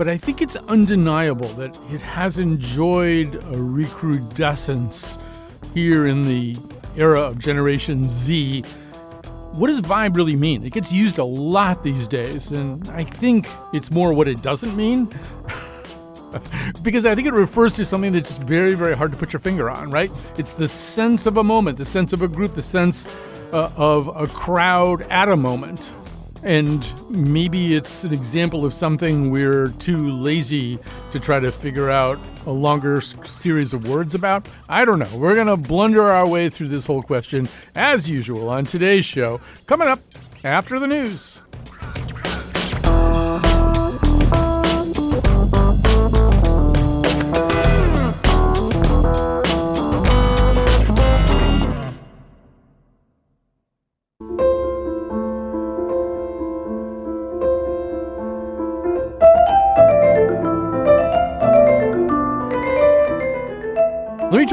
but I think it's undeniable that it has enjoyed a recrudescence here in the era of Generation Z. What does vibe really mean? It gets used a lot these days, and I think it's more what it doesn't mean. because I think it refers to something that's very, very hard to put your finger on, right? It's the sense of a moment, the sense of a group, the sense uh, of a crowd at a moment. And maybe it's an example of something we're too lazy to try to figure out a longer series of words about. I don't know. We're going to blunder our way through this whole question as usual on today's show. Coming up after the news.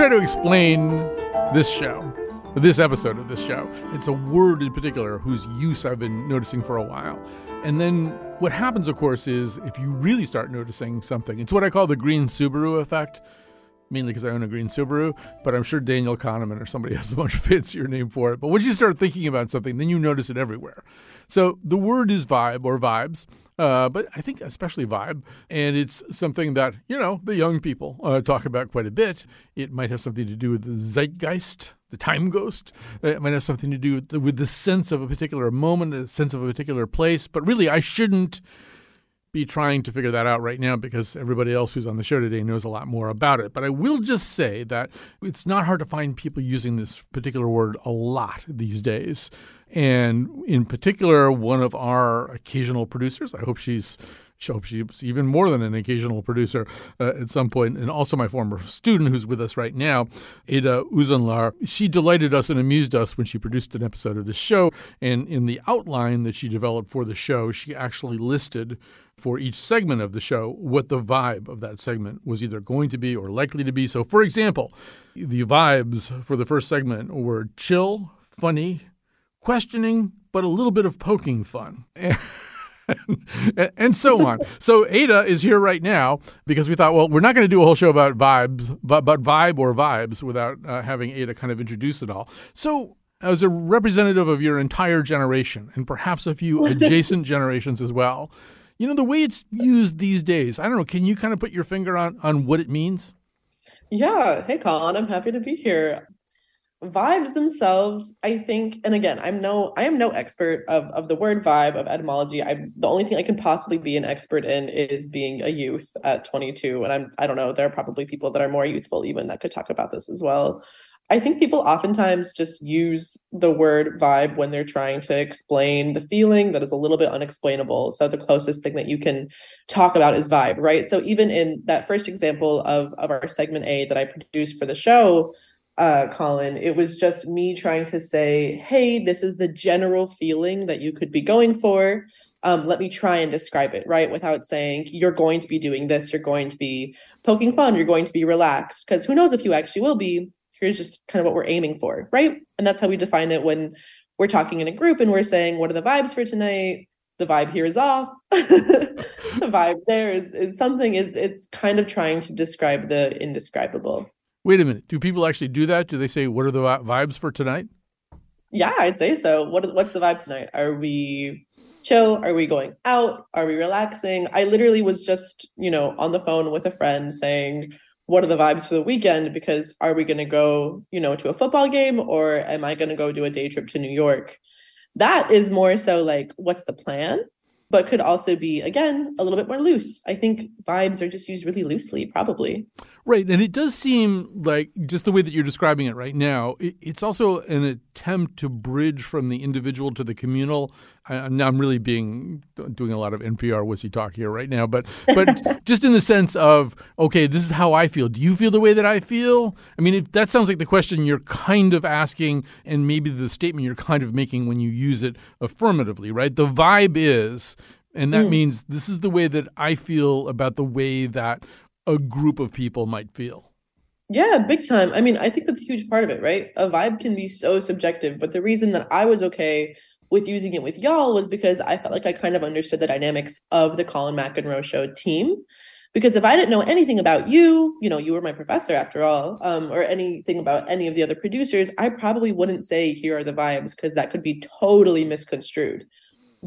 Try to explain this show, this episode of this show. It's a word in particular whose use I've been noticing for a while. And then what happens, of course, is if you really start noticing something, it's what I call the green Subaru effect mainly because I own a green Subaru, but I'm sure Daniel Kahneman or somebody has a much fancier name for it. But once you start thinking about something, then you notice it everywhere. So the word is vibe or vibes, uh, but I think especially vibe. And it's something that, you know, the young people uh, talk about quite a bit. It might have something to do with the zeitgeist, the time ghost. It might have something to do with the, with the sense of a particular moment, a sense of a particular place. But really, I shouldn't be trying to figure that out right now because everybody else who's on the show today knows a lot more about it. But I will just say that it's not hard to find people using this particular word a lot these days. And in particular, one of our occasional producers, I hope she's I hope she's even more than an occasional producer uh, at some point, and also my former student who's with us right now, Eda Uzunlar. She delighted us and amused us when she produced an episode of the show. And in the outline that she developed for the show, she actually listed for each segment of the show what the vibe of that segment was either going to be or likely to be. So, for example, the vibes for the first segment were chill, funny, questioning, but a little bit of poking fun. and so on. So Eda is here right now because we thought, well, we're not going to do a whole show about vibes, but, but vibe or vibes without uh, having Eda kind of introduce it all. So as a representative of your entire generation and perhaps a few adjacent generations as well, you know, the way it's used these days, I don't know, can you kind of put your finger on, on what it means? Yeah. Hey, Colin, I'm happy to be here vibes themselves i think and again i'm no i am no expert of of the word vibe of etymology. I'm the only thing i can possibly be an expert in is being a youth at 22 and i'm i don't know there are probably people that are more youthful even that could talk about this as well. I think people oftentimes just use the word vibe when they're trying to explain the feeling that is a little bit unexplainable. So the closest thing that you can talk about is vibe right? So even in that first example of of our segment a that i produced for the show uh, Colin. It was just me trying to say, hey, this is the general feeling that you could be going for. Um, let me try and describe it, right? Without saying, you're going to be doing this, you're going to be poking fun, you're going to be relaxed. Because who knows if you actually will be. Here's just kind of what we're aiming for, right? And that's how we define it when we're talking in a group and we're saying, what are the vibes for tonight? The vibe here is off. the vibe there is, is something is is kind of trying to describe the indescribable. Wait a minute. Do people actually do that? Do they say, what are the vibes for tonight? Yeah, I'd say so. What is, what's the vibe tonight? Are we chill? Are we going out? Are we relaxing? I literally was just, you know, on the phone with a friend saying, what are the vibes for the weekend? Because are we going to go, you know, to a football game or am I going to go do a day trip to New York? That is more so like, what's the plan? But could also be, again, a little bit more loose. I think vibes are just used really loosely, probably. Right. And it does seem like just the way that you're describing it right now, it's also an attempt to bridge from the individual to the communal. I, now I'm really being doing a lot of NPR wussy talk here right now, but but just in the sense of okay, this is how I feel. Do you feel the way that I feel? I mean, if, that sounds like the question you're kind of asking, and maybe the statement you're kind of making when you use it affirmatively, right? The vibe is, and that mm. means this is the way that I feel about the way that a group of people might feel. Yeah, big time. I mean, I think that's a huge part of it, right? A vibe can be so subjective, but the reason that I was okay with using it with y'all was because I felt like I kind of understood the dynamics of the Colin McEnroe show team. Because if I didn't know anything about you, you know, you were my professor after all, um, or anything about any of the other producers, I probably wouldn't say here are the vibes because that could be totally misconstrued.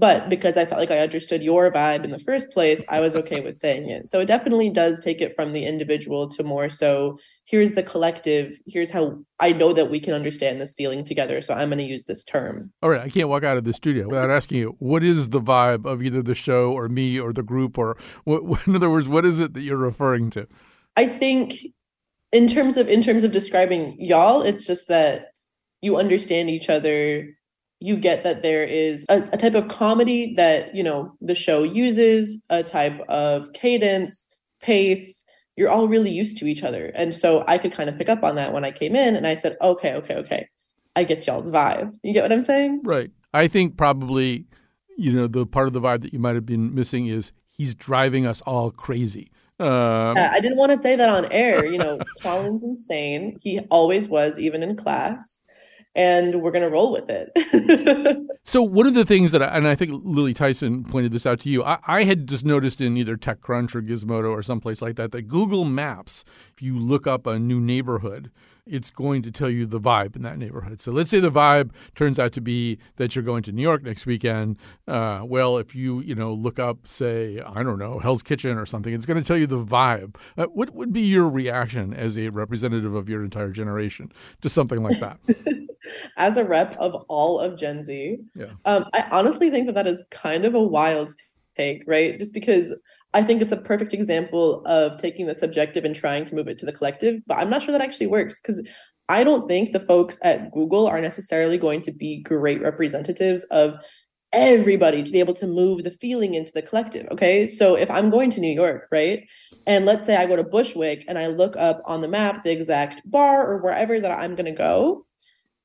But because I felt like I understood your vibe in the first place, I was okay with saying it. So it definitely does take it from the individual to more so here's the collective, here's how I know that we can understand this feeling together. So I'm going to use this term. All right. I can't walk out of the studio without asking you, what is the vibe of either the show or me or the group? Or what, in other words, what is it that you're referring to? I think in terms of in terms of describing y'all, it's just that you understand each other you get that there is a, a, type of comedy that you know the show uses a type of cadence pace. You're all really used to each other. And so i could kind of pick up on that when i came in and i said okay okay okay. I get y'all's vibe. You get what i'm saying? Right. I think probably you know the part of the vibe that you might have been missing is he's driving us all crazy. Um, yeah, I didn't want to say that on air. You know, Colin's insane. He always was, even in class and we're going to roll with it. so, one of the things that, I, and I think Lily Tyson pointed this out to you, I, I, had just noticed in either TechCrunch or Gizmodo or someplace like that that Google Maps, if you look up a new neighborhood, it's going to tell you the vibe in that neighborhood. So let's say the vibe turns out to be that you're going to New York next weekend. Uh, well, if you you know look up, say I don't know Hell's Kitchen or something, it's going to tell you the vibe. Uh, what would be your reaction as a representative of your entire generation to something like that? as a rep of all of Gen Z, yeah. um, I honestly think that that is kind of a wild take, right? Just because I think it's a perfect example of taking the subjective and trying to move it to the collective, but I'm not sure that actually works because I don't think the folks at Google are necessarily going to be great representatives of everybody to be able to move the feeling into the collective. Okay. So if I'm going to New York, right? And let's say I go to Bushwick and I look up on the map the exact bar or wherever that I'm going to go,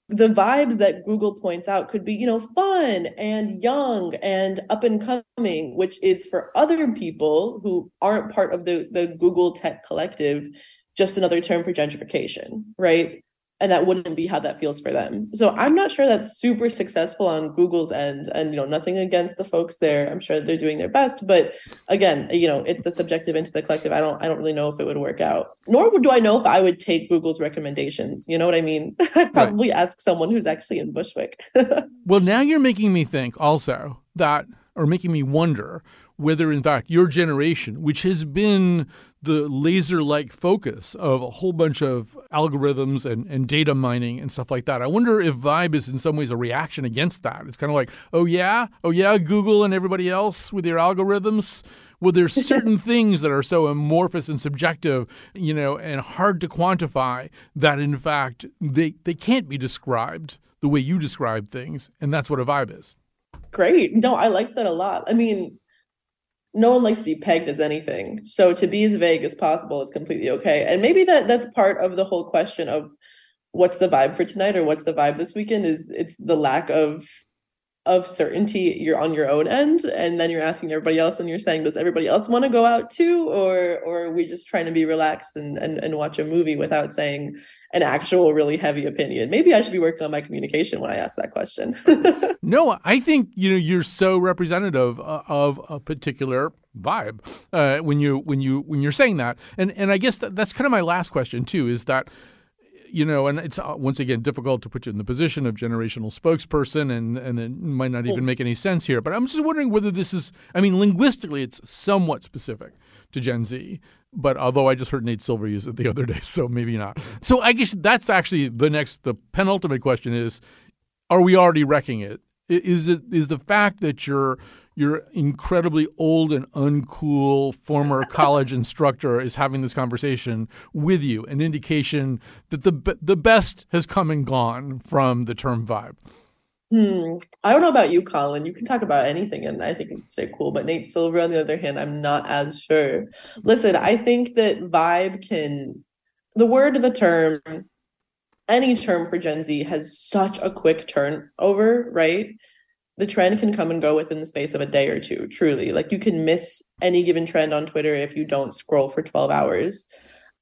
the vibes that Google points out could be, you know, fun and young and up and coming, which is for other people who aren't part of the the Google Tech collective, just another term for gentrification, right? And that wouldn't be how that feels for them. So I'm not sure that's super successful on Google's end and you know nothing against the folks there. I'm sure they're doing their best, but again, you know, it's the subjective into the collective. I don't I don't really know if it would work out. Nor do I know if I would take Google's recommendations. You know what I mean? I'd probably right. ask someone who's actually in Bushwick. well, now you're making me think also that or making me wonder whether in fact your generation, which has been the laser like focus of a whole bunch of algorithms and, and data mining and stuff like that. I wonder if Vibe is in some ways a reaction against that. It's kind of like, oh, yeah, oh, yeah, Google and everybody else with your algorithms. Well, there's certain things that are so amorphous and subjective, you know, and hard to quantify that in fact they, they can't be described the way you describe things. And that's what a vibe is. Great. No, I like that a lot. I mean, no one likes to be pegged as anything. So to be as vague as possible is completely okay. And maybe that that's part of the whole question of what's the vibe for tonight or what's the vibe this weekend is it's the lack of of certainty you're on your own end and then you're asking everybody else and you're saying does everybody else want to go out too or or are we just trying to be relaxed and, and and watch a movie without saying an actual really heavy opinion. Maybe i should be working on my communication when i ask that question. No i think you know you're so representative uh, of a particular vibe uh, when you when you when you're saying that. And and i guess that, that's kind of my last question too is that you know, and it's uh, once again difficult to put you in the position of generational spokesperson, and and it might not even make any sense here. But I'm just wondering whether this is, I mean, linguistically, it's somewhat specific to Gen Z. But although I just heard Nate Silver use it the other day, so maybe not. So I guess that's actually the next, the penultimate question is: Are we already wrecking it? Is it is the fact that you're your incredibly old and uncool former college instructor is having this conversation with you, an indication that the the best has come and gone from the term vibe. Hmm. I don't know about you, Colin. You can talk about anything, and I think it's stay cool. But Nate Silver, on the other hand, I'm not as sure. Listen, I think that vibe can, the word, the term, any term for Gen Z has such a quick turnover, right? The trend can come and go within the space of a day or two, truly. Like you can miss any given trend on Twitter if you don't scroll for 12 hours.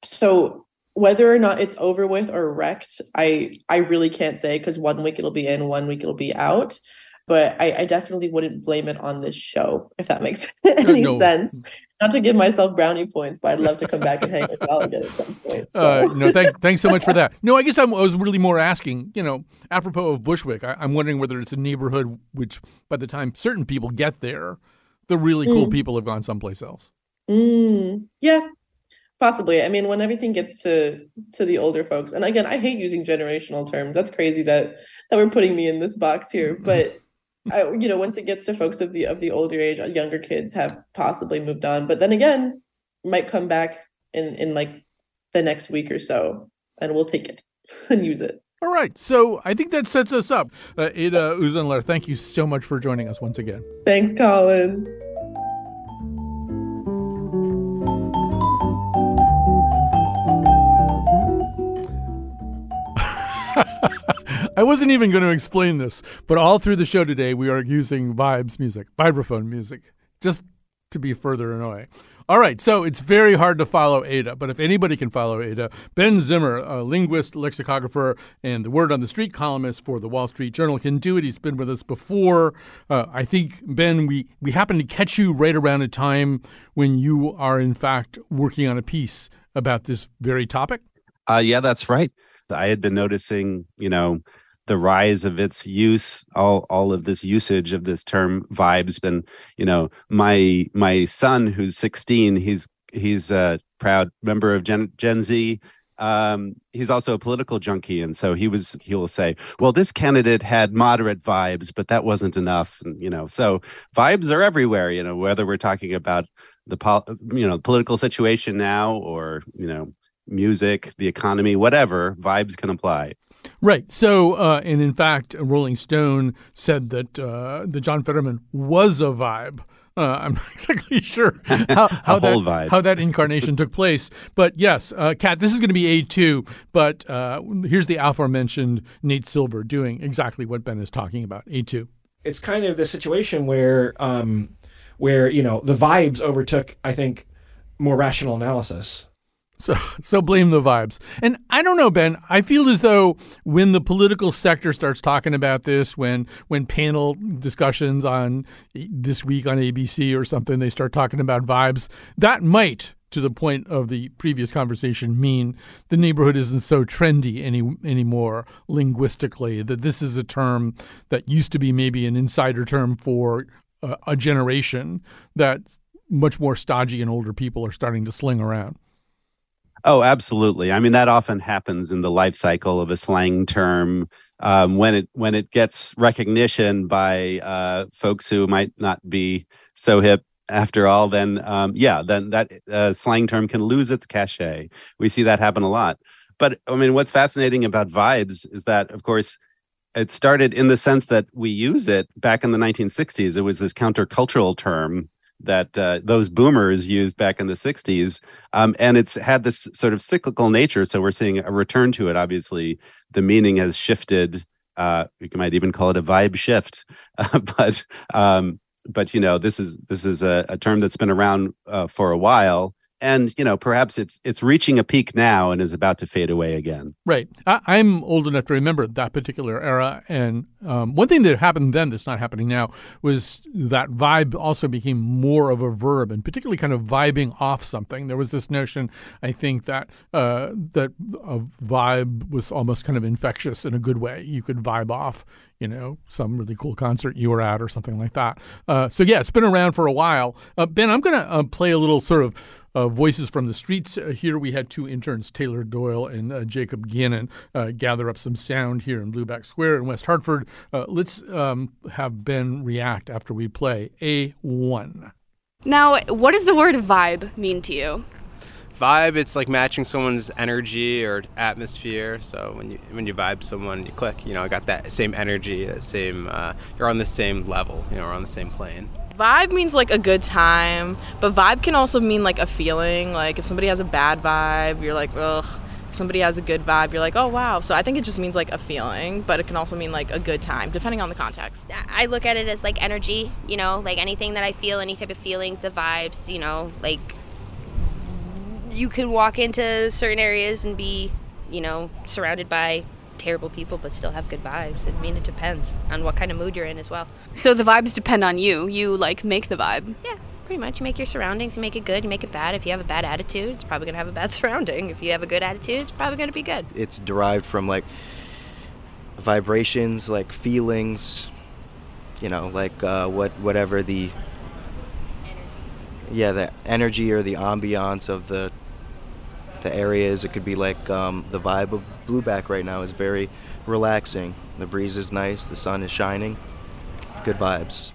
So whether or not it's over with or wrecked, I I really can't say because one week it'll be in, one week it'll be out. But I, I definitely wouldn't blame it on this show, if that makes any no. sense. Not to give myself brownie points, but I'd love to come back and hang with y'all again at some point. So. Uh, no, thank, thanks so much for that. No, I guess I'm, i was really more asking, you know, apropos of Bushwick, I, am wondering whether it's a neighborhood which, by the time certain people get there, the really cool mm. people have gone someplace else. Mm. Yeah, Possibly. I mean, when everything gets to to the older folks, and again, I hate using generational terms. That's crazy that that we're putting me in this box here. But I, you know, once it gets to folks of the of the older age, uh, younger kids have possibly moved on. But then again, might come back in in like the next week or so, and we'll take it and use it. All right. So I think that sets us up. Uh, Eda Uzunlar, thank you so much for joining us once again. Thanks, Colin. Wasn't even going to explain this, but all through the show today, we are using Vibes music, vibraphone music, just to be further annoying. All right, so it's very hard to follow Eda, but if anybody can follow Eda, Ben Zimmer, a linguist, lexicographer, and the word on the street columnist for the Wall Street Journal, can do it. He's been with us before. Uh, I think, Ben, we, we happen to catch you right around a time when you are, in fact, working on a piece about this very topic. Uh, yeah, that's right. I had been noticing, you know, the rise of its use, all all of this usage of this term vibes. And you know, my my son who's 16, he's he's a proud member of Gen, Gen Z. Um, he's also a political junkie, and so he was. He will say, "Well, this candidate had moderate vibes, but that wasn't enough." And, you know, so vibes are everywhere. You know, whether we're talking about the pol- you know political situation now, or you know music, the economy, whatever, vibes can apply. Right. So, uh, and in fact, Rolling Stone said that uh, the John Fetterman was a vibe. Uh, I'm not exactly sure how, how that vibe. how that incarnation took place, but yes, uh, Cat, this is going to be A two. But uh, here's the aforementioned Nate Silver doing exactly what Ben is talking about. A two. It's kind of the situation where, um, where you know, the vibes overtook. I think more rational analysis. So, so blame the vibes. And I don't know, Ben. I feel as though when the political sector starts talking about this, when when panel discussions on this week on ABC or something, they start talking about vibes. That might, to the point of the previous conversation, mean the neighborhood isn't so trendy any anymore linguistically. That this is a term that used to be maybe an insider term for a, a generation that much more stodgy and older people are starting to sling around. Oh, absolutely. I mean, that often happens in the life cycle of a slang term um, when it when it gets recognition by uh, folks who might not be so hip. After all, then um, yeah, then that uh, slang term can lose its cachet. We see that happen a lot. But I mean, what's fascinating about vibes is that, of course, it started in the sense that we use it back in the 1960s. It was this countercultural term that uh, those boomers used back in the 60s. Um, and it's had this sort of cyclical nature. So we're seeing a return to it. Obviously, the meaning has shifted. Uh, you might even call it a vibe shift. Uh, but um, but you know this is this is a, a term that's been around uh, for a while and you know perhaps it's it's reaching a peak now and is about to fade away again. Right. I, am old enough to remember that particular era. And um, one thing that happened then that's not happening now was that vibe also became more of a verb and particularly kind of vibing off something. There was this notion i think that uh, that a vibe was almost kind of infectious in a good way. You could vibe off you know, some really cool concert you were at or something like that. Uh, so yeah, it's been around for a while. Uh, ben, I'm going to uh, play a little sort of uh, voices from the streets. Uh, here we had two interns, Taylor Doyle and uh, Jacob Gannon, uh, gather up some sound here in Blueback Square in West Hartford. Uh, let's um, have Ben react after we play A1. Now, what does the word vibe mean to you? vibe it's like matching someone's energy or atmosphere so when you when you vibe someone you click you know i got that same energy that same uh, you're on the same level you know we're on the same plane vibe means like a good time but vibe can also mean like a feeling. Like if somebody has a bad vibe you're like ugh. If somebody has a good vibe you're like oh wow. So i think it just means like a feeling but it can also mean like a good time depending on the context. I look at it as like energy you know like anything that i feel any type of feelings the vibes you know like you can walk into certain areas and be, you know, surrounded by terrible people but still have good vibes. I mean, it depends on what kind of mood you're in as well. So the vibes depend on you. You like make the vibe. Yeah, pretty much. You make your surroundings, you make it good, you make it bad. If you have a bad attitude, it's probably going to have a bad surrounding. If you have a good attitude, it's probably going to be good. It's derived from like vibrations, like feelings, you know, like uh, what whatever the yeah, the energy or the ambiance of the the areas. It could be like um, the vibe of Blueback right now is very relaxing. The breeze is nice, the sun is shining, good vibes.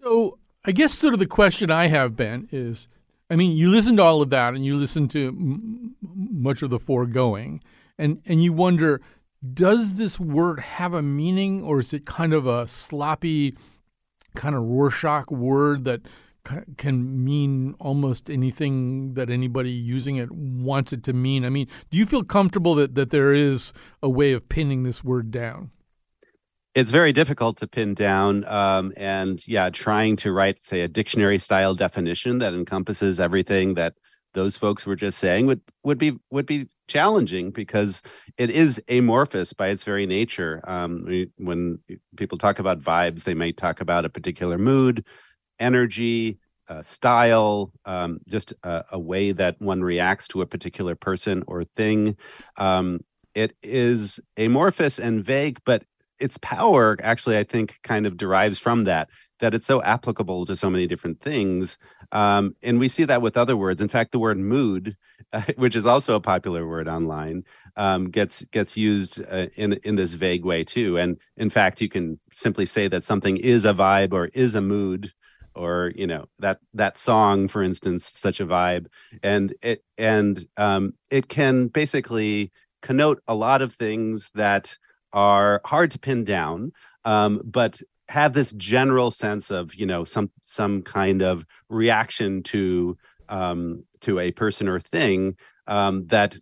So I guess sort of the question I have, Ben, is I mean, you listen to all of that and you listen to m- much of the foregoing, and, and you wonder does this word have a meaning or is it kind of a sloppy, kind of Rorschach word that can mean almost anything that anybody using it wants it to mean. I mean, do you feel comfortable that, that there is a way of pinning this word down? It's very difficult to pin down. Um, and yeah, trying to write, say, a dictionary style definition that encompasses everything that those folks were just saying would, would be would be challenging because it is amorphous by its very nature. Um, when people talk about vibes, they might talk about a particular mood, energy, uh, style, um, just a, a, way that one reacts to a particular person or thing. Um, it is amorphous and vague, but its power actually, I think, kind of derives from that, that it's so applicable to so many different things. Um, and we see that with other words. In fact, the word mood, uh, which is also a popular word online, um, gets gets used uh, in in this vague way too. And in fact, you can simply say that something is a vibe or is a mood or you know that that song for instance such a vibe. And it and um, it can basically connote a lot of things that are hard to pin down um, but have this general sense of you know some some kind of reaction to um, to a person or thing um, that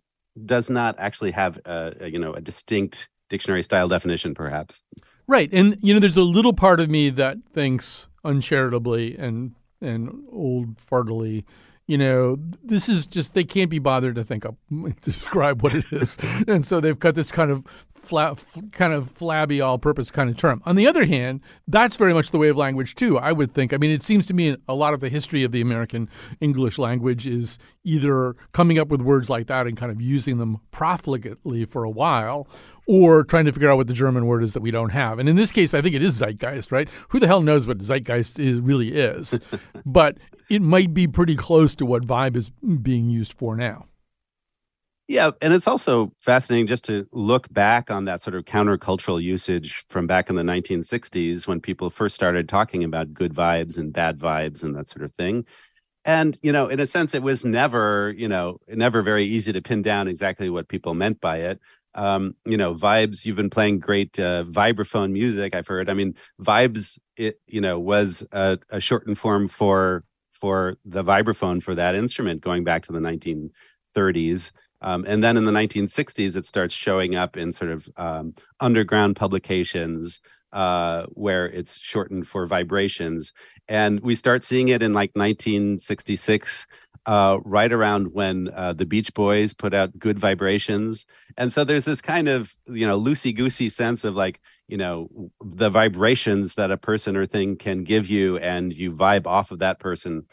does not actually have a, a you know a distinct dictionary style definition perhaps right. And you know there's a little part of me that thinks uncharitably and and old fartily you know this is just they can't be bothered to think up describe what it is. And so they've got this kind of flat kind of flabby all purpose kind of term on the other hand that's very much the way of language too i would think i mean it seems to me a lot of the history of the american english language is either coming up with words like that and kind of using them profligately for a while or trying to figure out what the German word is that we don't have. And in this case, I think it is Zeitgeist, right? Who the hell knows what Zeitgeist is, really is? but it might be pretty close to what vibe is being used for now. Yeah, and it's also fascinating just to look back on that sort of countercultural usage from back in the 1960s when people first started talking about good vibes and bad vibes and that sort of thing. And, you know, in a sense, it was never, you know, never very easy to pin down exactly what people meant by it um, you know, vibes. You've been playing great uh, vibraphone music. I've heard. I mean, vibes. It you know was a, a shortened form for for the vibraphone for that instrument going back to the 1930s. Um, and then in the 1960s, it starts showing up in sort of um, underground publications uh, where it's shortened for vibrations. And we start seeing it in like 1966 uh, right around when uh, the Beach Boys put out Good Vibrations. And so there's this kind of, you know, loosey goosey sense of like, you know, the vibrations that a person or thing can give you, and you vibe off of that person.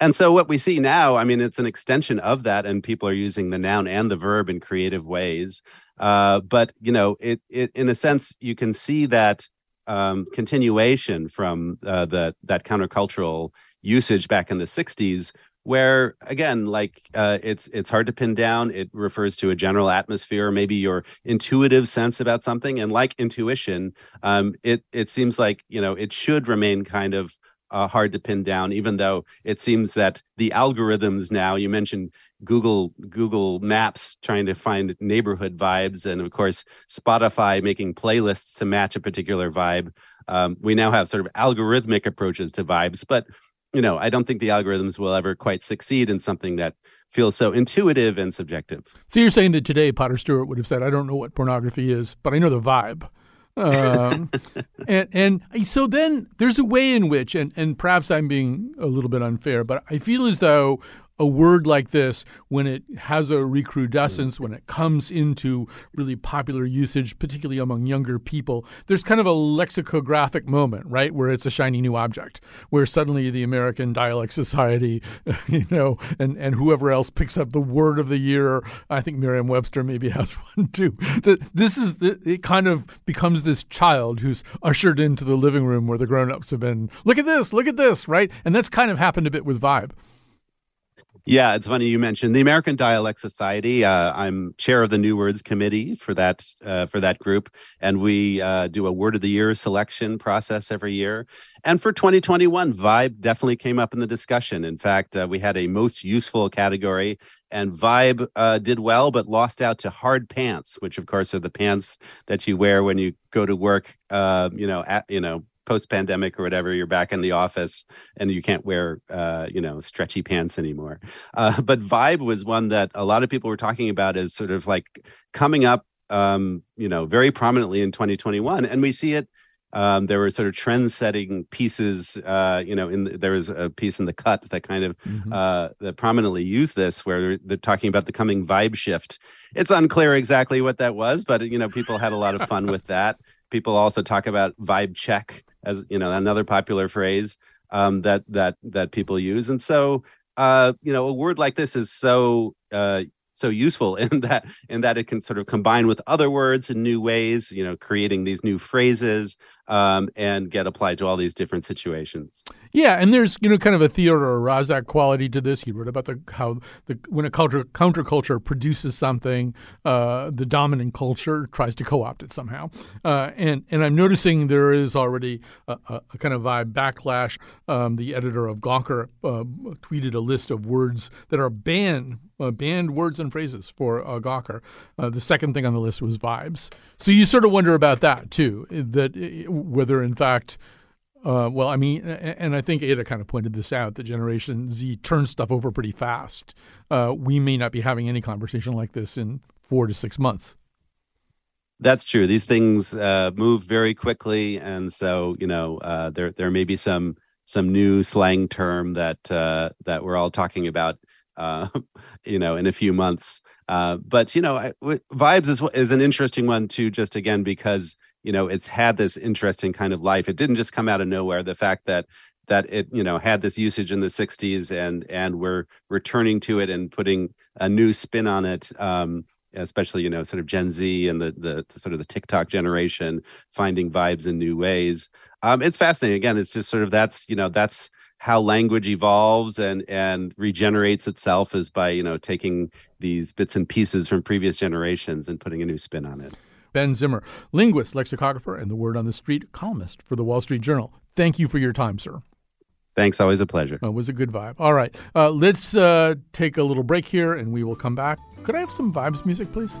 And so what we see now, I mean, it's an extension of that, and people are using the noun and the verb in creative ways. Uh, but you know, it, it in a sense, you can see that um, continuation from uh, the that countercultural usage back in the '60s, where again like uh, it's it's hard to pin down it refers to a general atmosphere maybe your intuitive sense about something and like intuition um, it it seems like you know it should remain kind of uh, hard to pin down even though it seems that the algorithms now you mentioned google google maps trying to find neighborhood vibes and of course spotify making playlists to match a particular vibe um, we now have sort of algorithmic approaches to vibes but you know, I don't think the algorithms will ever quite succeed in something that feels so intuitive and subjective. So you're saying that today Potter Stewart would have said, "I don't know what pornography is, but I know the vibe." Um, and and so then there's a way in which, and and perhaps I'm being a little bit unfair, but I feel as though a word like this, when it has a recrudescence, when it comes into really popular usage, particularly among younger people, there's kind of a lexicographic moment, right, where it's a shiny new object, where suddenly the American Dialect Society, you know, and, and whoever else picks up the word of the year, I think Merriam-Webster maybe has one too. This is it kind of becomes this child who's ushered into the living room where the grown-ups have been, look at this, look at this, right? And that's kind of happened a bit with Vibe. Yeah, it's funny you mentioned the American Dialect Society. Uh, I'm chair of the New Words Committee for that uh, for that group, and we uh, do a Word of the Year selection process every year. And for 2021, Vibe definitely came up in the discussion. In fact, uh, we had a most useful category, and Vibe uh, did well, but lost out to hard pants, which of course are the pants that you wear when you go to work. Uh, you know, at you know post pandemic or whatever, you're back in the office and you can't wear, uh, you know, stretchy pants anymore. Uh, but Vibe was one that a lot of people were talking about as sort of like coming up, um, you know, very prominently in 2021. And we see it. Um, there were sort of trend-setting pieces. Uh, you know, in the, there was a piece in the cut that kind of mm-hmm. uh, that prominently used this, where they're, they're, talking about the coming vibe shift. It's unclear exactly what that was, but you know, people had a lot of fun with that. People also talk about vibe check, as you know another popular phrase um, that that that people use. And so uh, you know a word like this is so uh, so useful in that in that it can sort of combine with other words in new ways you know creating these new phrases um, and get applied to all these different situations yeah, and there's you know kind of a Theodore Roszak quality to this. He wrote about the how the when a culture counterculture produces something, uh, the dominant culture tries to co-opt it somehow. Uh, and and I'm noticing there is already a, a kind of vibe backlash. Um, the editor of Gawker uh, tweeted a list of words that are banned uh, banned words and phrases for uh, Gawker. Uh, the second thing on the list was vibes. So you sort of wonder about that too, that uh, whether in fact uh, well, I mean, and I think Eda kind of pointed this out that Generation Z turns stuff over pretty fast. Uh, we may not be having any conversation like this in four to six months. That's true. These things uh, move very quickly, and so you know uh, there there may be some some new slang term that uh, that we're all talking about, uh, you know, in a few months. but you know, I, vibes is is an interesting one too, just again because you know it's had this interesting kind of life. It didn't just come out of nowhere. The fact that that it you know had this usage in the 60s and and we're returning to it and putting a new spin on it um especially you know sort of gen z and the, the, the sort of the tiktok generation finding vibes in new ways. Um it's fascinating. Again it's just sort of that's you know that's how language evolves and and regenerates itself is by you know taking these bits and pieces from previous generations and putting a new spin on it Ben Zimmer, linguist, lexicographer, and the word on the street columnist for the Wall Street Journal. Thank you for your time, sir. Thanks. Always a pleasure. It was a good vibe. All right. Uh, let's uh, take a little break here and we will come back. Could I have some vibes music, please?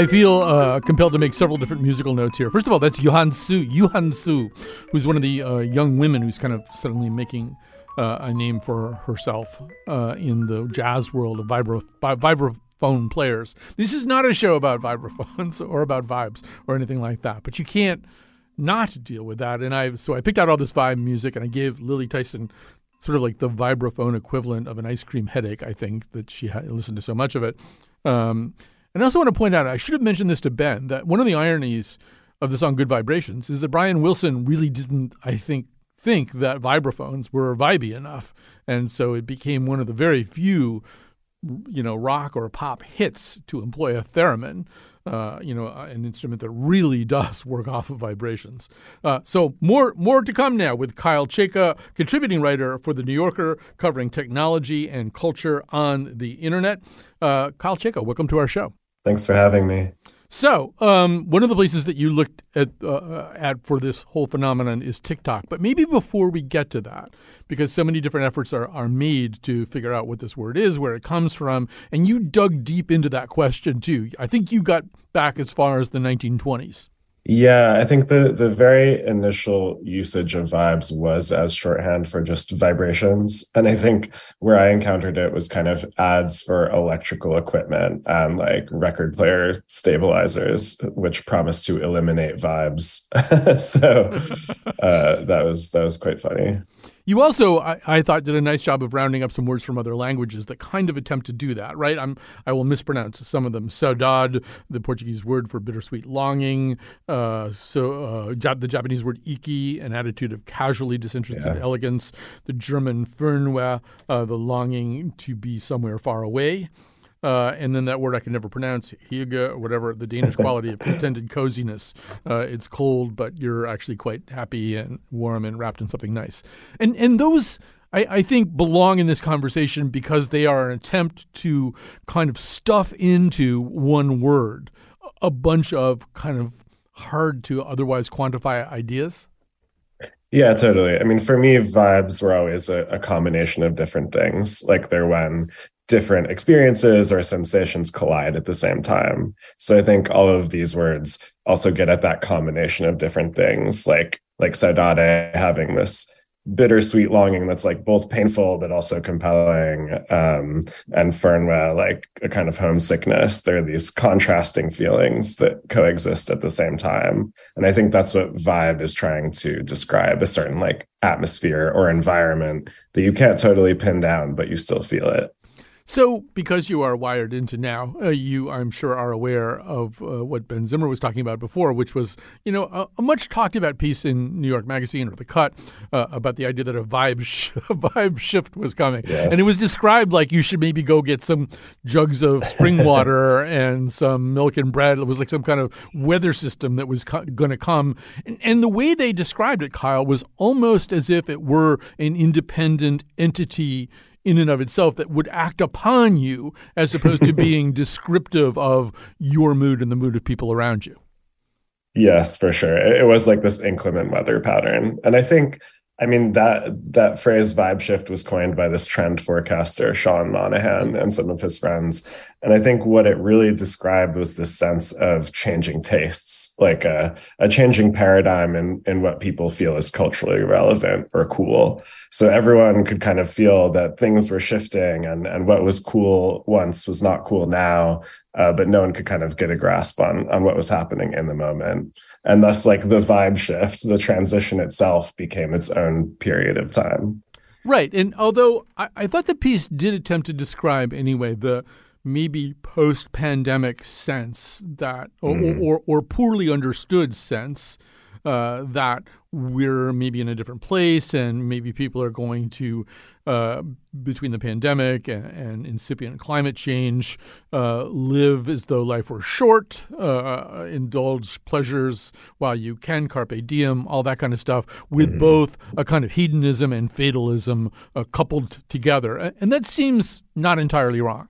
I feel uh, compelled to make several different musical notes here. First of all, that's Yohan Su, Yuhan Su, who's one of the uh, young women who's kind of suddenly making uh, a name for herself uh, in the jazz world of vibra- vibraphone players. This is not a show about vibraphones or about vibes or anything like that, but you can't not deal with that. And I so I picked out all this vibe music and I gave Lily Tyson sort of like the vibraphone equivalent of an ice cream headache. I think that she had listened to so much of it. Um, and I also want to point out, I should have mentioned this to Ben, that one of the ironies of the song Good Vibrations is that Brian Wilson really didn't, I think, think that vibraphones were vibey enough. And so it became one of the very few, you know, rock or pop hits to employ a theremin. Uh, you know, an instrument that really does work off of vibrations. Uh, so more more to come now with Kyle Chayka, contributing writer for the New Yorker, covering technology and culture on the internet. Uh, Kyle Chayka, welcome to our show. Thanks for having me. So, um, one of the places that you looked at uh, at for this whole phenomenon is TikTok. But maybe before we get to that, because so many different efforts are, are made to figure out what this word is, where it comes from, and you dug deep into that question too. I think you got back as far as the 1920s. Yeah, I think the the very initial usage of vibes was as shorthand for just vibrations, and I think where I encountered it was kind of ads for electrical equipment and like record player stabilizers, which promised to eliminate vibes. so uh, that was that was quite funny. You also, I, I, thought, did a nice job of rounding up some words from other languages that kind of attempt to do that, right? I'm, I will mispronounce some of them. Saudade, the Portuguese word for bittersweet longing. Uh, so uh, the Japanese word iki, an attitude of casually disinterested yeah. elegance. The German Fernweh, uh, the longing to be somewhere far away. Uh, and then that word I can never pronounce, hygge, whatever, the Danish quality of pretended coziness. Uh, it's cold, but you're actually quite happy and warm and wrapped in something nice. And and those I, I think belong in this conversation because they are an attempt to kind of stuff into one word a bunch of kind of hard to otherwise quantify ideas. Yeah, totally. I mean, for me, vibes were always a, a, combination of different things. Like they're when different experiences or sensations collide at the same time. So I think all of these words also get at that combination of different things, like like saudade having this bittersweet longing that's like both painful but also compelling um and fernweh like a kind of homesickness. There are these contrasting feelings that coexist at the same time. And i think that's what vibe is trying to describe a certain like atmosphere or environment that you can't totally pin down but you still feel it so, because you are wired into now, uh, you, I'm sure, are aware of uh, what Ben Zimmer was talking about before, which was, you know, a, a much talked about piece in New York Magazine or The Cut uh, about the idea that a vibe sh- a vibe shift was coming, yes. and it was described like you should maybe go get some jugs of spring water and some milk and bread. It was like some kind of weather system that was co- going to come, and, and the way they described it, Kyle, was almost as if it were an independent entity in and of itself that would act upon you as opposed to being descriptive of your mood and the mood of people around you. Yes, for sure. It was like this inclement weather pattern. And I think I mean that that phrase vibe shift was coined by this trend forecaster Sean Monahan and some of his friends And I think what it really described was this sense of changing tastes, like a, a changing paradigm in, in what people feel is culturally relevant or cool. So everyone could kind of feel that things were shifting and, and what was cool once was not cool now. Uh, but no one could kind of get a grasp on, on what was happening in the moment. And thus, like the vibe shift, the transition itself became its own period of time. Right. And although I, I thought the piece did attempt to describe, anyway, the maybe post pandemic sense that, or, mm. or, or, poorly understood sense uh, that we're maybe in a different place and maybe people are going to uh, between the pandemic and, and, incipient climate change uh, live as though life were short uh, indulge pleasures while you can carpe diem all that kind of stuff with mm-hmm. both a kind of hedonism and fatalism uh, coupled together and that seems not entirely wrong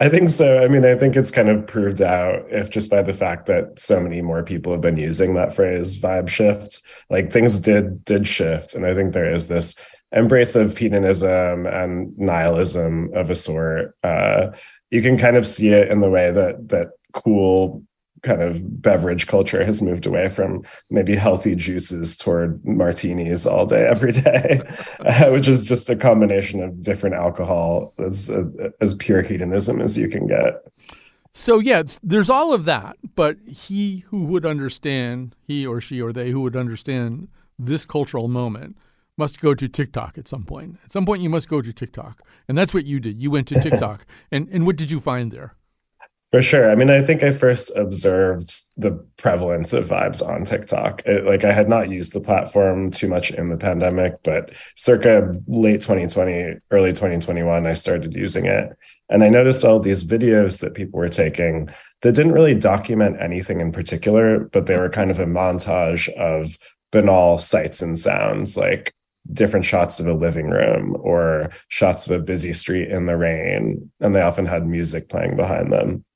I think so. I mean, I think it's kind of proved out if just by the fact that so many more people have been using that phrase vibe shift, like things did did shift. And I think there is this embrace of hedonism and nihilism of a sort. Uh, you can kind of see it in the way that that cool kind of beverage culture has moved away from maybe healthy juices toward martinis all day every day uh, which is just a combination of different alcohol as uh, as pure hedonism as you can get so yeah there's all of that but he who would understand he or she or they who would understand this cultural moment must go to TikTok at some point. At some point, you must go to TikTok, and that's what you did. You went to TikTok, and and what did you find there? For sure. I mean, I think I first observed the prevalence of vibes on TikTok. It, like, I had not used the platform too much in the pandemic, but circa late 2020, early 2021, I started using it. And I noticed all these videos that people were taking that didn't really document anything in particular, but they were kind of a montage of banal sights and sounds like different shots of a living room or shots of a busy street in the rain. And they often had music playing behind them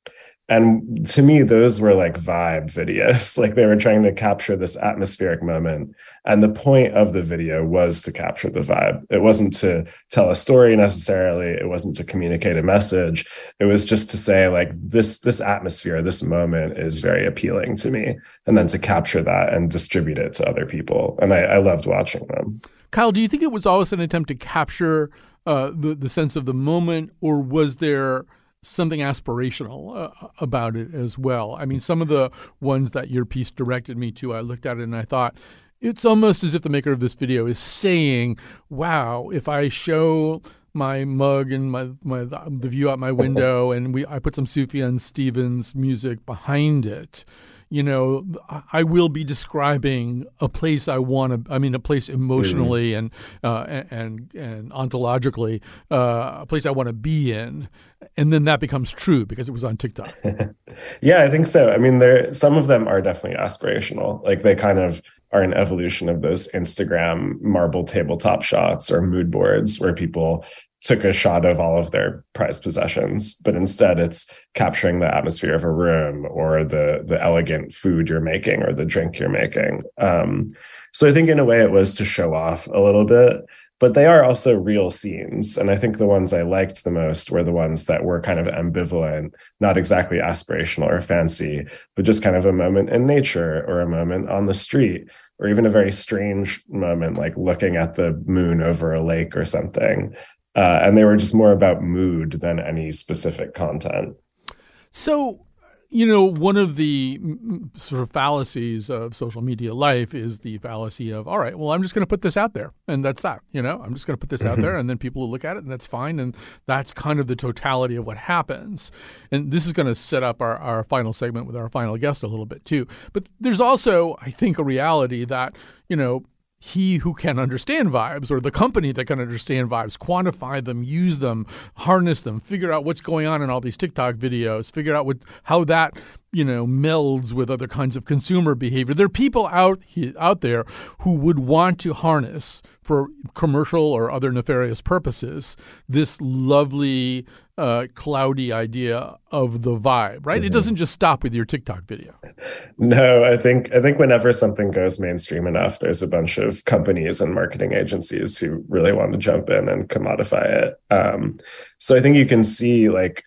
and to me those were like vibe videos. Like they were trying to capture this atmospheric moment. And the point of the video was to capture the vibe. It wasn't to tell a story necessarily. It wasn't to communicate a message. It was just to say like this this atmosphere this moment is very appealing to me. And then to capture that and distribute it to other people. And i, I loved watching them. Kyle do you think it was always an attempt to capture uh, the the sense of the moment? Or was there something aspirational uh, about it as well. I mean, some of the ones that your piece directed me to, I looked at it and I thought, it's almost as if the maker of this video is saying, "Wow, if I show my mug and my, my the view out my window, and we I put some Sufjan Stevens music behind it." You know, I will be describing a place I want to. I mean, a place emotionally mm-hmm. and uh, and and ontologically, uh, a place I want to be in, and then that becomes true because it was on TikTok. yeah, I think so. I mean, there some of them are definitely aspirational. Like they kind of are an evolution of those Instagram marble tabletop shots or mood boards where people took a shot of all of their prized possessions, but instead it's capturing the atmosphere of a room or the the elegant food you're making or the drink you're making. Um, so I think in a way it was to show off a little bit, but they are also real scenes. And I think the ones I liked the most were the ones that were kind of ambivalent, not exactly aspirational or fancy, but just kind of a moment in nature or a moment on the street or even a very strange moment like looking at the moon over a lake or something uh, and they were just more about mood than any specific content. So, you know, one of the sort of fallacies of social media life is the fallacy of, all right, well, I'm just going to put this out there, and that's that. You know, I'm just going to put this out there, mm-hmm. and then people will look at it, and that's fine. And that's kind of the totality of what happens. And this is going to set up our, our final segment with our final guest a little bit too. But there's also, I think, a reality that, you know, he who can understand vibes or the company that can understand vibes, quantify them, use them, harness them, figure out what's going on in all these TikTok videos, figure out what how that you know melds with other kinds of consumer behavior. There are people out out there who would want to harness for commercial or other nefarious purposes this lovely uh, cloudy idea of the vibe, right? Mm-hmm. It doesn't just stop with your TikTok video. No, I think I think whenever something goes mainstream enough, there's a bunch of companies and marketing agencies who really want to jump in and commodify it. Um, so I think you can see like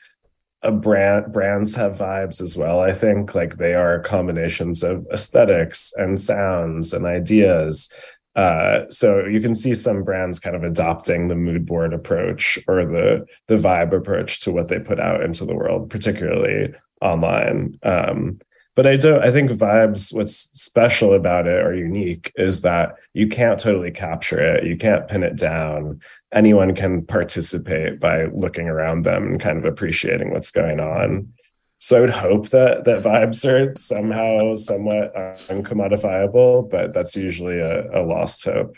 a brand brands have vibes as well i think. Like they are combinations of aesthetics and sounds and ideas. Uh, so you can see some brands kind of adopting the mood board approach or the the vibe approach to what they put out into the world particularly online. Um, but i don't i think vibes what's special about it or unique is that you can't totally capture it. You can't pin it down. Anyone can participate by looking around them and kind of appreciating what's going on. So i would hope that that vibes are somehow somewhat uh, uncommodifiable but that's usually a, a lost hope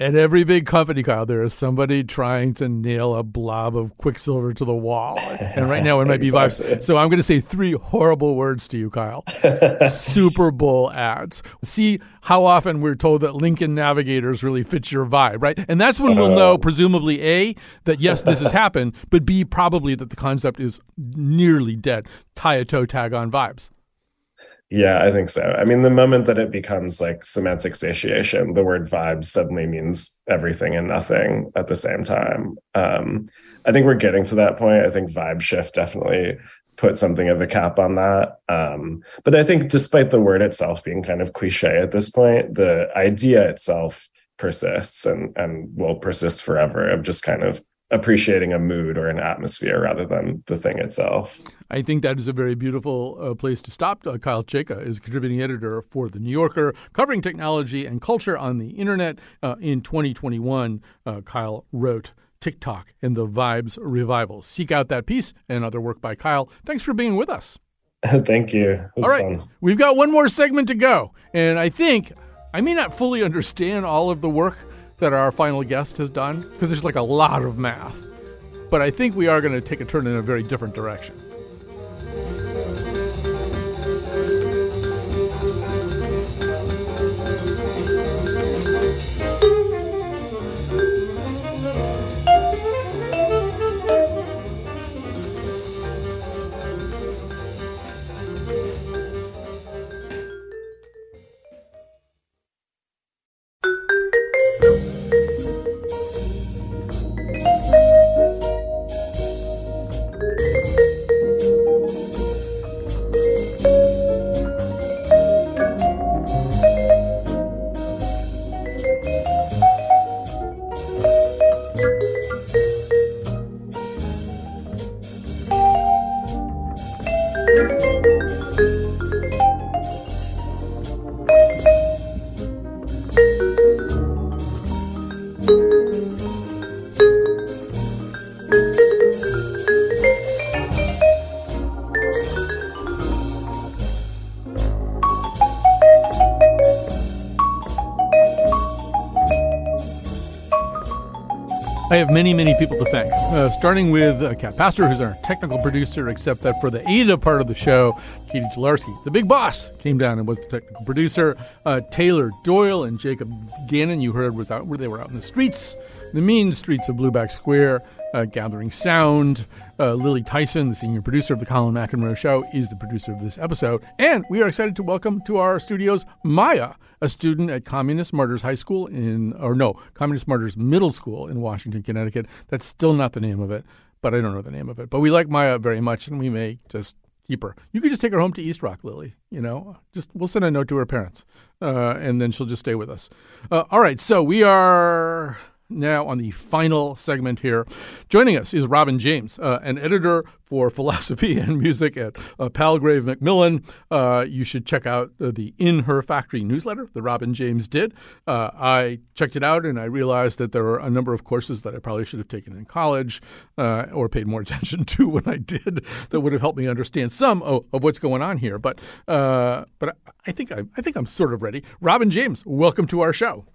At every big company, Kyle, there is somebody trying to nail a blob of quicksilver to the wall. And right now it might be Exactly. vibes. So I'm going to say three horrible words to you, Kyle. Super Bowl ads. See how often we're told that Lincoln Navigators really fits your vibe, right? And that's when we'll know, uh. presumably, A, that yes, this has happened, but B, probably that the concept is nearly dead. Tie a toe tag on vibes. Yeah, I think so. I mean, the moment that it becomes like semantic satiation, the word vibes suddenly means everything and nothing at the same time. Um, I think we're getting to that point. I think vibe shift definitely put something of a cap on that. Um, but I think despite the word itself being kind of cliche at this point, the idea itself persists and and will persist forever of just kind of appreciating a mood or an atmosphere rather than the thing itself. I think that is a very beautiful uh, place to stop. Uh, Kyle Chayka is contributing editor for The New Yorker, covering technology and culture on the internet. Uh, in 2021, uh, Kyle wrote TikTok and the Vibes Revival. Seek out that piece and other work by Kyle. Thanks for being with us. Thank you. All right, fun. we've got one more segment to go. And I think I may not fully understand all of the work that our final guest has done because there's like a lot of math. But I think we are going to take a turn in a very different direction. Have many, many people to thank, uh, starting with uh, Cat Pastor, who's our technical producer, except that for the Eda part of the show, Catie Talarski, the big boss, came down and was the technical producer. Uh, Taylor Doyle and Jacob Gannon, you heard, was out where they were out in the streets, the mean streets of Blueback Square, uh, gathering sound. Uh, Lily Tyson, the senior producer of the Colin McEnroe Show, is the producer of this episode. And we are excited to welcome to our studios Maya, a student at Communist Martyrs High School in, or no, Communist Martyrs Middle School in Washington, Connecticut. That's still not the name of it, but I don't know the name of it. But we like Maya very much, and we may just keep her. You could just take her home to East Rock, Lily. You know, just we'll send a note to her parents, uh, and then she'll just stay with us. Uh, all right, so we are now on the final segment here. Joining us is Robin James, uh, an editor for philosophy and music at uh, Palgrave Macmillan. Uh, you should check out the It's Her Factory newsletter that Robin James did. Uh, I checked it out and I realized that there are a number of courses that I probably should have taken in college uh, or paid more attention to when I did that would have helped me understand some of, of what's going on here. But uh, but I think I, I think I'm sort of ready. Robin James, welcome to our show.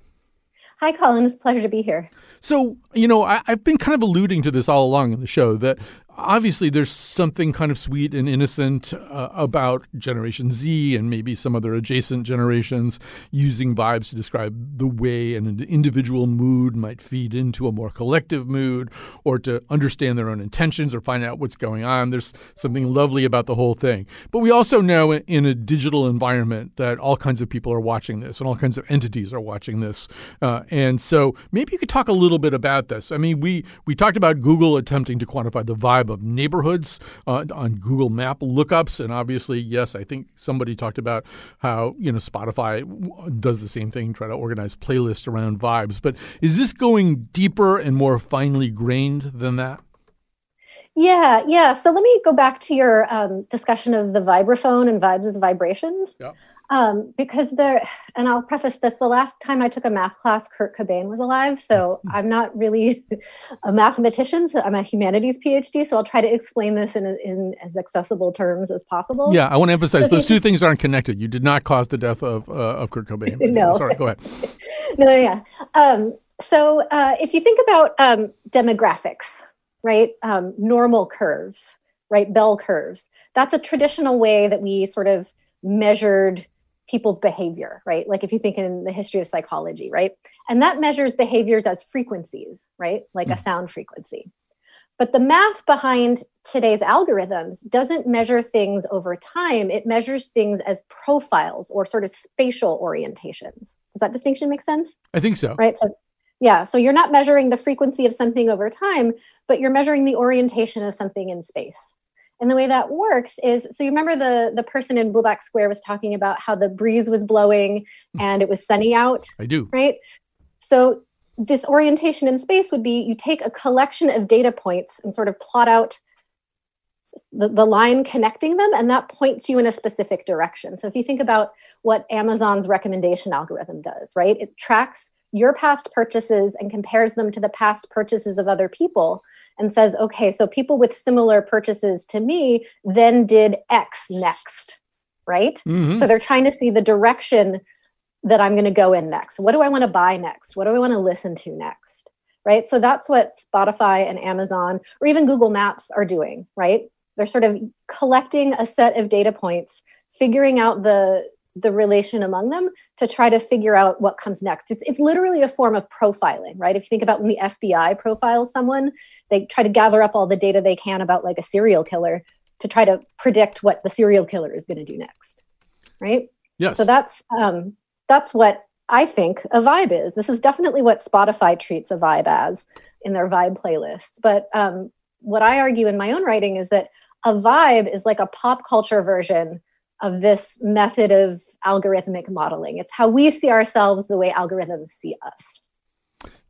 Hi, Colin. It's a pleasure to be here. So, you know, I, I've been kind of alluding to this all along in the show that obviously there's something kind of sweet and innocent uh, about Generation Z and maybe some other adjacent generations using vibes to describe the way an individual mood might feed into a more collective mood or to understand their own intentions or find out what's going on. There's something lovely about the whole thing. But we also know in a digital environment that all kinds of people are watching this and all kinds of entities are watching this. Uh, and so maybe you could talk a little bit about this. I mean, we, we talked about Google attempting to quantify the vibe of neighborhoods uh, on Google Map lookups, and obviously, yes, I think somebody talked about how you know Spotify does the same thing, try to organize playlists around vibes. But is this going deeper and more finely grained than that? Yeah, yeah. So let me go back to your um, discussion of the vibraphone and vibes as vibrations. Yeah. Um, because there, and I'll preface this: the last time I took a math class, Kurt Cobain was alive, so Mm-hmm. I'm not really a mathematician. So I'm a humanities PhD, so I'll try to explain this in in as accessible terms as possible. Yeah, I want to emphasize So those two things aren't connected. You did not cause the death of uh, of Kurt Cobain. No. Sorry, go ahead. no, no, yeah. Um, so uh, if you think about um, demographics, right, um, normal curves, right, bell curves, that's a traditional way that we sort of measured people's behavior, right? Like if you think in the history of psychology, right? And that measures behaviors as frequencies, right? Like a hmm. sound frequency. But the math behind today's algorithms doesn't measure things over time. It measures things as profiles or sort of spatial orientations. Does that distinction make sense? I think so. Right. So, yeah. So you're not measuring the frequency of something over time, but you're measuring the orientation of something in space. And the way that works is so you remember the the person in Blueback Square was talking about how the breeze was blowing mm. and it was sunny out, I do. right? So this orientation in space would be you take a collection of data points and sort of plot out the, the line connecting them and that points you in a specific direction so if you think about what amazon's recommendation algorithm does right it tracks your past purchases and compares them to the past purchases of other people and says okay so people with similar purchases to me then did x next right? Mhm. so they're trying to see the direction that i'm going to go in next. What do i want to buy next? What do i want to listen to next right? So that's what spotify and amazon or even google maps are doing right? They're sort of collecting a set of data points figuring out the the relation among them to try to figure out what comes next. It's, it's literally a form of profiling right? If you think about when the fbi profiles someone they try to gather up all the data they can about like a serial killer to try to predict what the serial killer is going to do next right? Yes. so that's um that's what i think a vibe is. This is definitely what spotify treats a vibe as in their vibe playlists but um what i argue in my own writing is that a vibe is like a pop culture version of this method of algorithmic modeling. It's how we see ourselves the way algorithms see us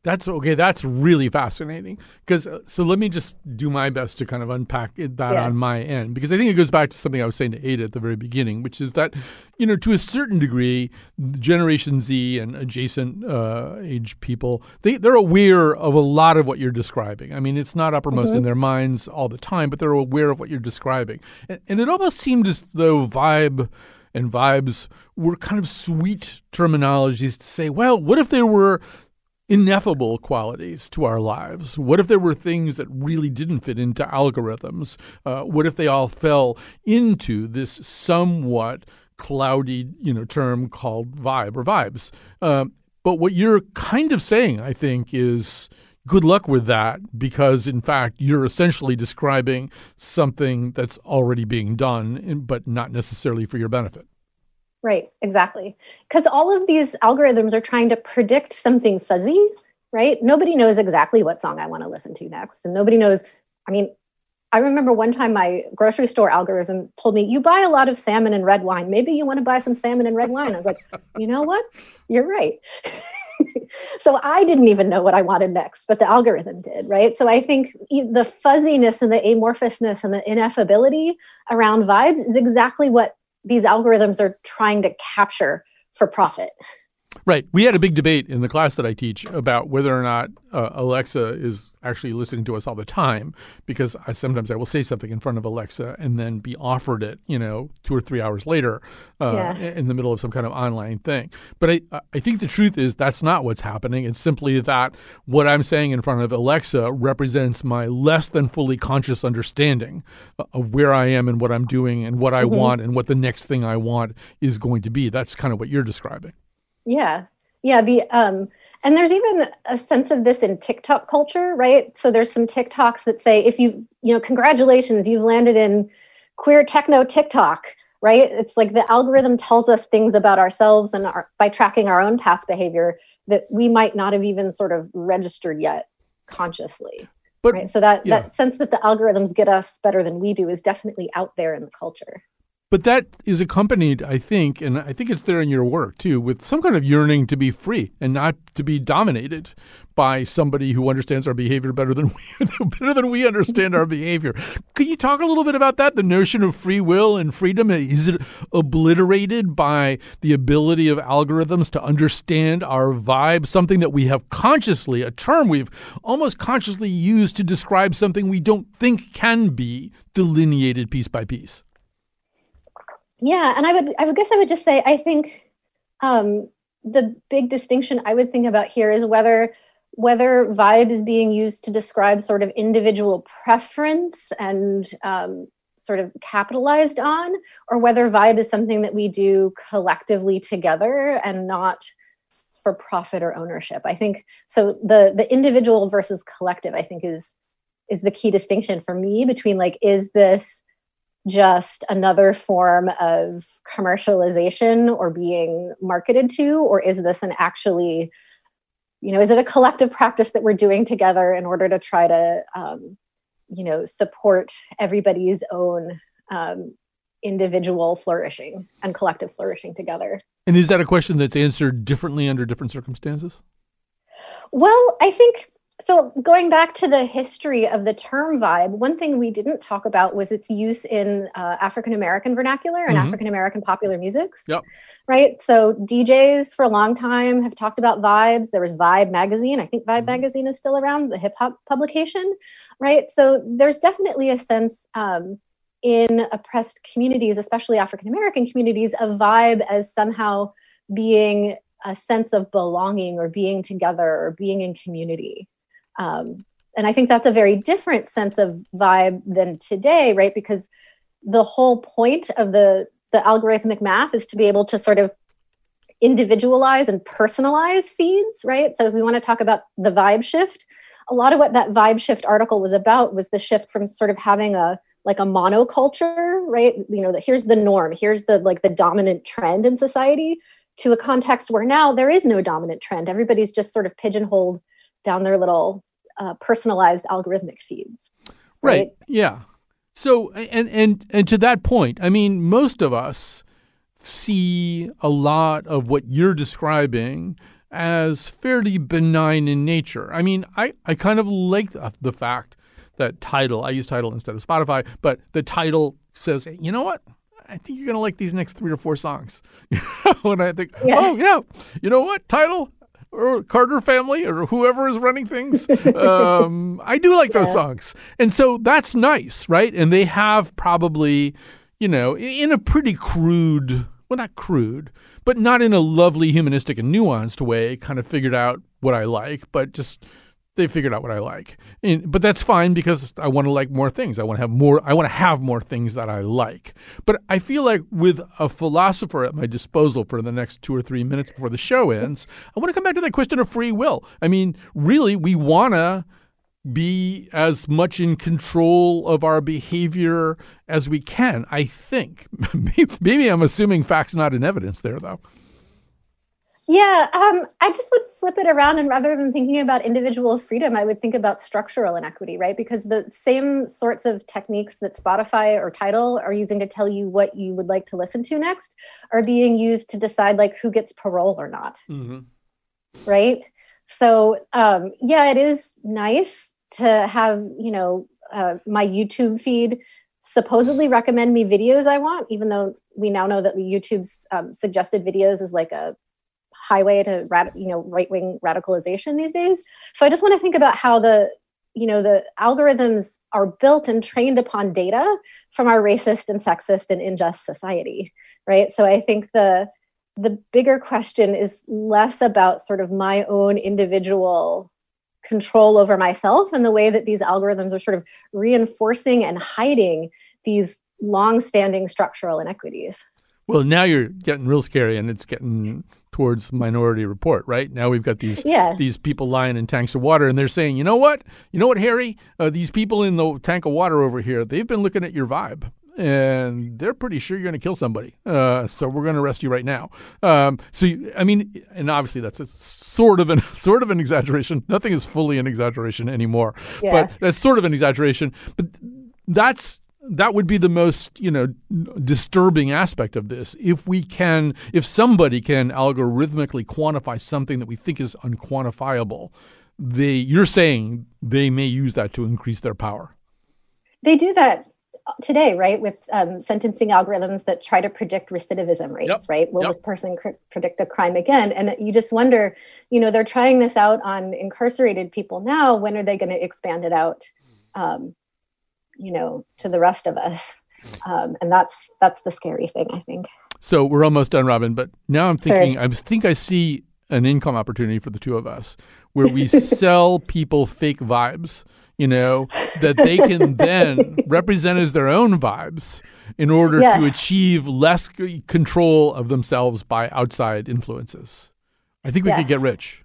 That's okay. That's really fascinating. Because uh, so let me just do my best to kind of unpack it, that Yeah. on my end, because I think it goes back to something I was saying to Eda at the very beginning, which is that you know to a certain degree, Generation Z and adjacent uh, age people they they're aware of a lot of what you're describing. I mean, it's not uppermost in Mhm. their minds all the time, but they're aware of what you're describing, and, and it almost seemed as though vibe and vibes were kind of sweet terminologies to say, well, what if there were ineffable qualities to our lives? What if there were things that really didn't fit into algorithms? Uh, what if they all fell into this somewhat cloudy, you know, term called vibe or vibes? Um, but what you're kind of saying, I think, is good luck with that because, in fact, you're essentially describing something that's already being done, but not necessarily for your benefit. Right, exactly. Because all of these algorithms are trying to predict something fuzzy, right? Nobody knows exactly what song I want to listen to next. And nobody knows, I mean, I remember one time my grocery store algorithm told me, You buy a lot of salmon and red wine. Maybe you want to buy some salmon and red wine. I was like, You know what? You're right. so I didn't even know what I wanted next, but the algorithm did, right? So I think the fuzziness and the amorphousness and the ineffability around vibes is exactly what these algorithms are trying to capture for profit. Right. We had a big debate in the class that I teach about whether or not uh, Alexa is actually listening to us all the time because I, sometimes I will say something in front of Alexa and then be offered it, you know, two or three hours later uh, Yeah. in the middle of some kind of online thing. But I, I think the truth is that's not what's happening. It's simply that what I'm saying in front of Alexa represents my less than fully conscious understanding of where I am and what I'm doing and what I Mhm. want and what the next thing I want is going to be. That's kind of what you're describing. Yeah. Yeah, the um and there's even a sense of this in TikTok culture, right? So there's some TikToks that say if you, you know, congratulations, you've landed in queer techno TikTok, right? It's like the algorithm tells us things about ourselves and our, by tracking our own past behavior that we might not have even sort of registered yet consciously. But right? So that yeah. that sense that the algorithms get us better than we do is definitely out there in the culture. But that is accompanied, I think, and I think it's there in your work too, with some kind of yearning to be free and not to be dominated by somebody who understands our behavior better than we better than we understand our behavior. Can you talk a little bit about that? The notion of free will and freedom is it obliterated by the ability of algorithms to understand our vibe, something that we have consciously, a term we've almost consciously used to describe something we don't think can be delineated piece by piece. Yeah, and I would I would guess I would just say I think um, the big distinction I would think about here is whether whether vibe is being used to describe sort of individual preference and um, sort of capitalized on, or whether vibe is something that we do collectively together and not for profit or ownership. I think so. The the individual versus collective, I think, is is the key distinction for me between like is this just another form of commercialization or being marketed to or is this an actually you know is it a collective practice that we're doing together in order to try to um, you know support everybody's own um, individual flourishing and collective flourishing together? And is that a question that's answered differently under different circumstances? Well i think so going back to the history of the term vibe, one thing we didn't talk about was its use in uh, African American vernacular and Mhm. African American popular music Yep. Right. So DJs for a long time have talked about vibes. There was Vibe magazine. I think Vibe magazine is still around, the hip hop publication. Right. So there's definitely a sense um, in oppressed communities, especially African American communities, of vibe as somehow being a sense of belonging or being together or being in community. Um, and I think that's a very different sense of vibe than today, right? Because the whole point of the the algorithmic math is to be able to sort of individualize and personalize feeds, right? So if we want to talk about the vibe shift, a lot of what that vibe shift article was about was the shift from sort of having a like a monoculture, right? You know, that here's the norm, here's the like the dominant trend in society to a context where now there is no dominant trend. Everybody's just sort of pigeonholed down their little uh, personalized algorithmic feeds. Right. Yeah. So and and and to that point, I mean, most of us see a lot of what you're describing as fairly benign in nature. I mean, I I kind of like the, the fact that Tidal. I use Tidal instead of Spotify, but the Tidal says, hey, you know what? I think you're gonna like these next three or four songs. when I think, Yeah. oh yeah, you know what? Tidal or Carter family or whoever is running things. um, I do like those songs. And so that's nice, right? And they have probably, you know, in a pretty crude, well, not crude, but not in a lovely humanistic and nuanced way, kind of figured out what I like, but just they figured out what I like. And, but that's fine because I want to like more things. I want to have more I want to have more things that I like. But I feel like with a philosopher at my disposal for the next 2 or 3 minutes before the show ends, I want to come back to that question of free will. I mean, really we want to be as much in control of our behavior as we can, I think. Maybe I'm assuming facts not in evidence there though. Yeah, um, I just would flip it around, and rather than thinking about individual freedom, I would think about structural inequity, right? Because the same sorts of techniques that Spotify or Tidal are using to tell you what you would like to listen to next are being used to decide like who gets parole or not, Mm-hmm. right? So um, yeah, it is nice to have you know uh, my YouTube feed supposedly recommend me videos I want, even though we now know that YouTube's um, suggested videos is like a highway to you know right wing radicalization these days. So I just want to think about how the you know the algorithms are built and trained upon data from our racist and sexist and unjust society, right? So I think the the bigger question is less about sort of my own individual control over myself and the way that these algorithms are sort of reinforcing and hiding these long-standing structural inequities. Well, now you're getting real scary, and it's getting towards Minority Report, right? Now we've got these Yeah. these people lying in tanks of water, and they're saying, you know what, you know what, Harry, uh, these people in the tank of water over here, they've been looking at your vibe, and they're pretty sure you're going to kill somebody. Uh, so we're going to arrest you right now. Um, so you, I mean, and obviously that's a sort of an sort of an exaggeration. Nothing is fully an exaggeration anymore, Yeah. but that's sort of an exaggeration. But that's that would be the most you know disturbing aspect of this if we can if somebody can algorithmically quantify something that we think is unquantifiable they you're saying they may use that to increase their power They do that today, right, with um, sentencing algorithms that try to predict recidivism rates, right? Will Yep. this person cr- predict a crime again? And you just wonder, you know, they're trying this out on incarcerated people now. When are they going to expand it out, um, you know, to the rest of us? Um, and that's that's the scary thing, I think. so we're almost done robin but now i'm Sure. thinking i think i see an income opportunity for the two of us where we sell people fake vibes you know that they can then represent as their own vibes in order Yes. to achieve less control of themselves by outside influences i think we Yes. could get rich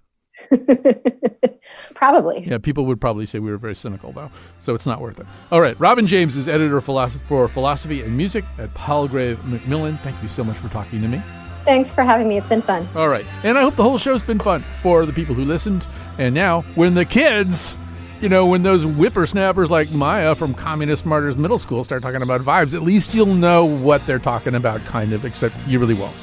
Probably. Yeah, people would probably say we were very cynical, though, so it's not worth it. All right, Robin James is editor for philosophy and music at Palgrave Macmillan. Thank you so much for talking to me. Thanks for having me. It's been fun. All right, and I hope the whole show's been fun for the people who listened. And now, when the kids, you know, when those whippersnappers like Maya from Communist Martyrs Middle School start talking about vibes, at least you'll know what they're talking about, kind of, except you really won't.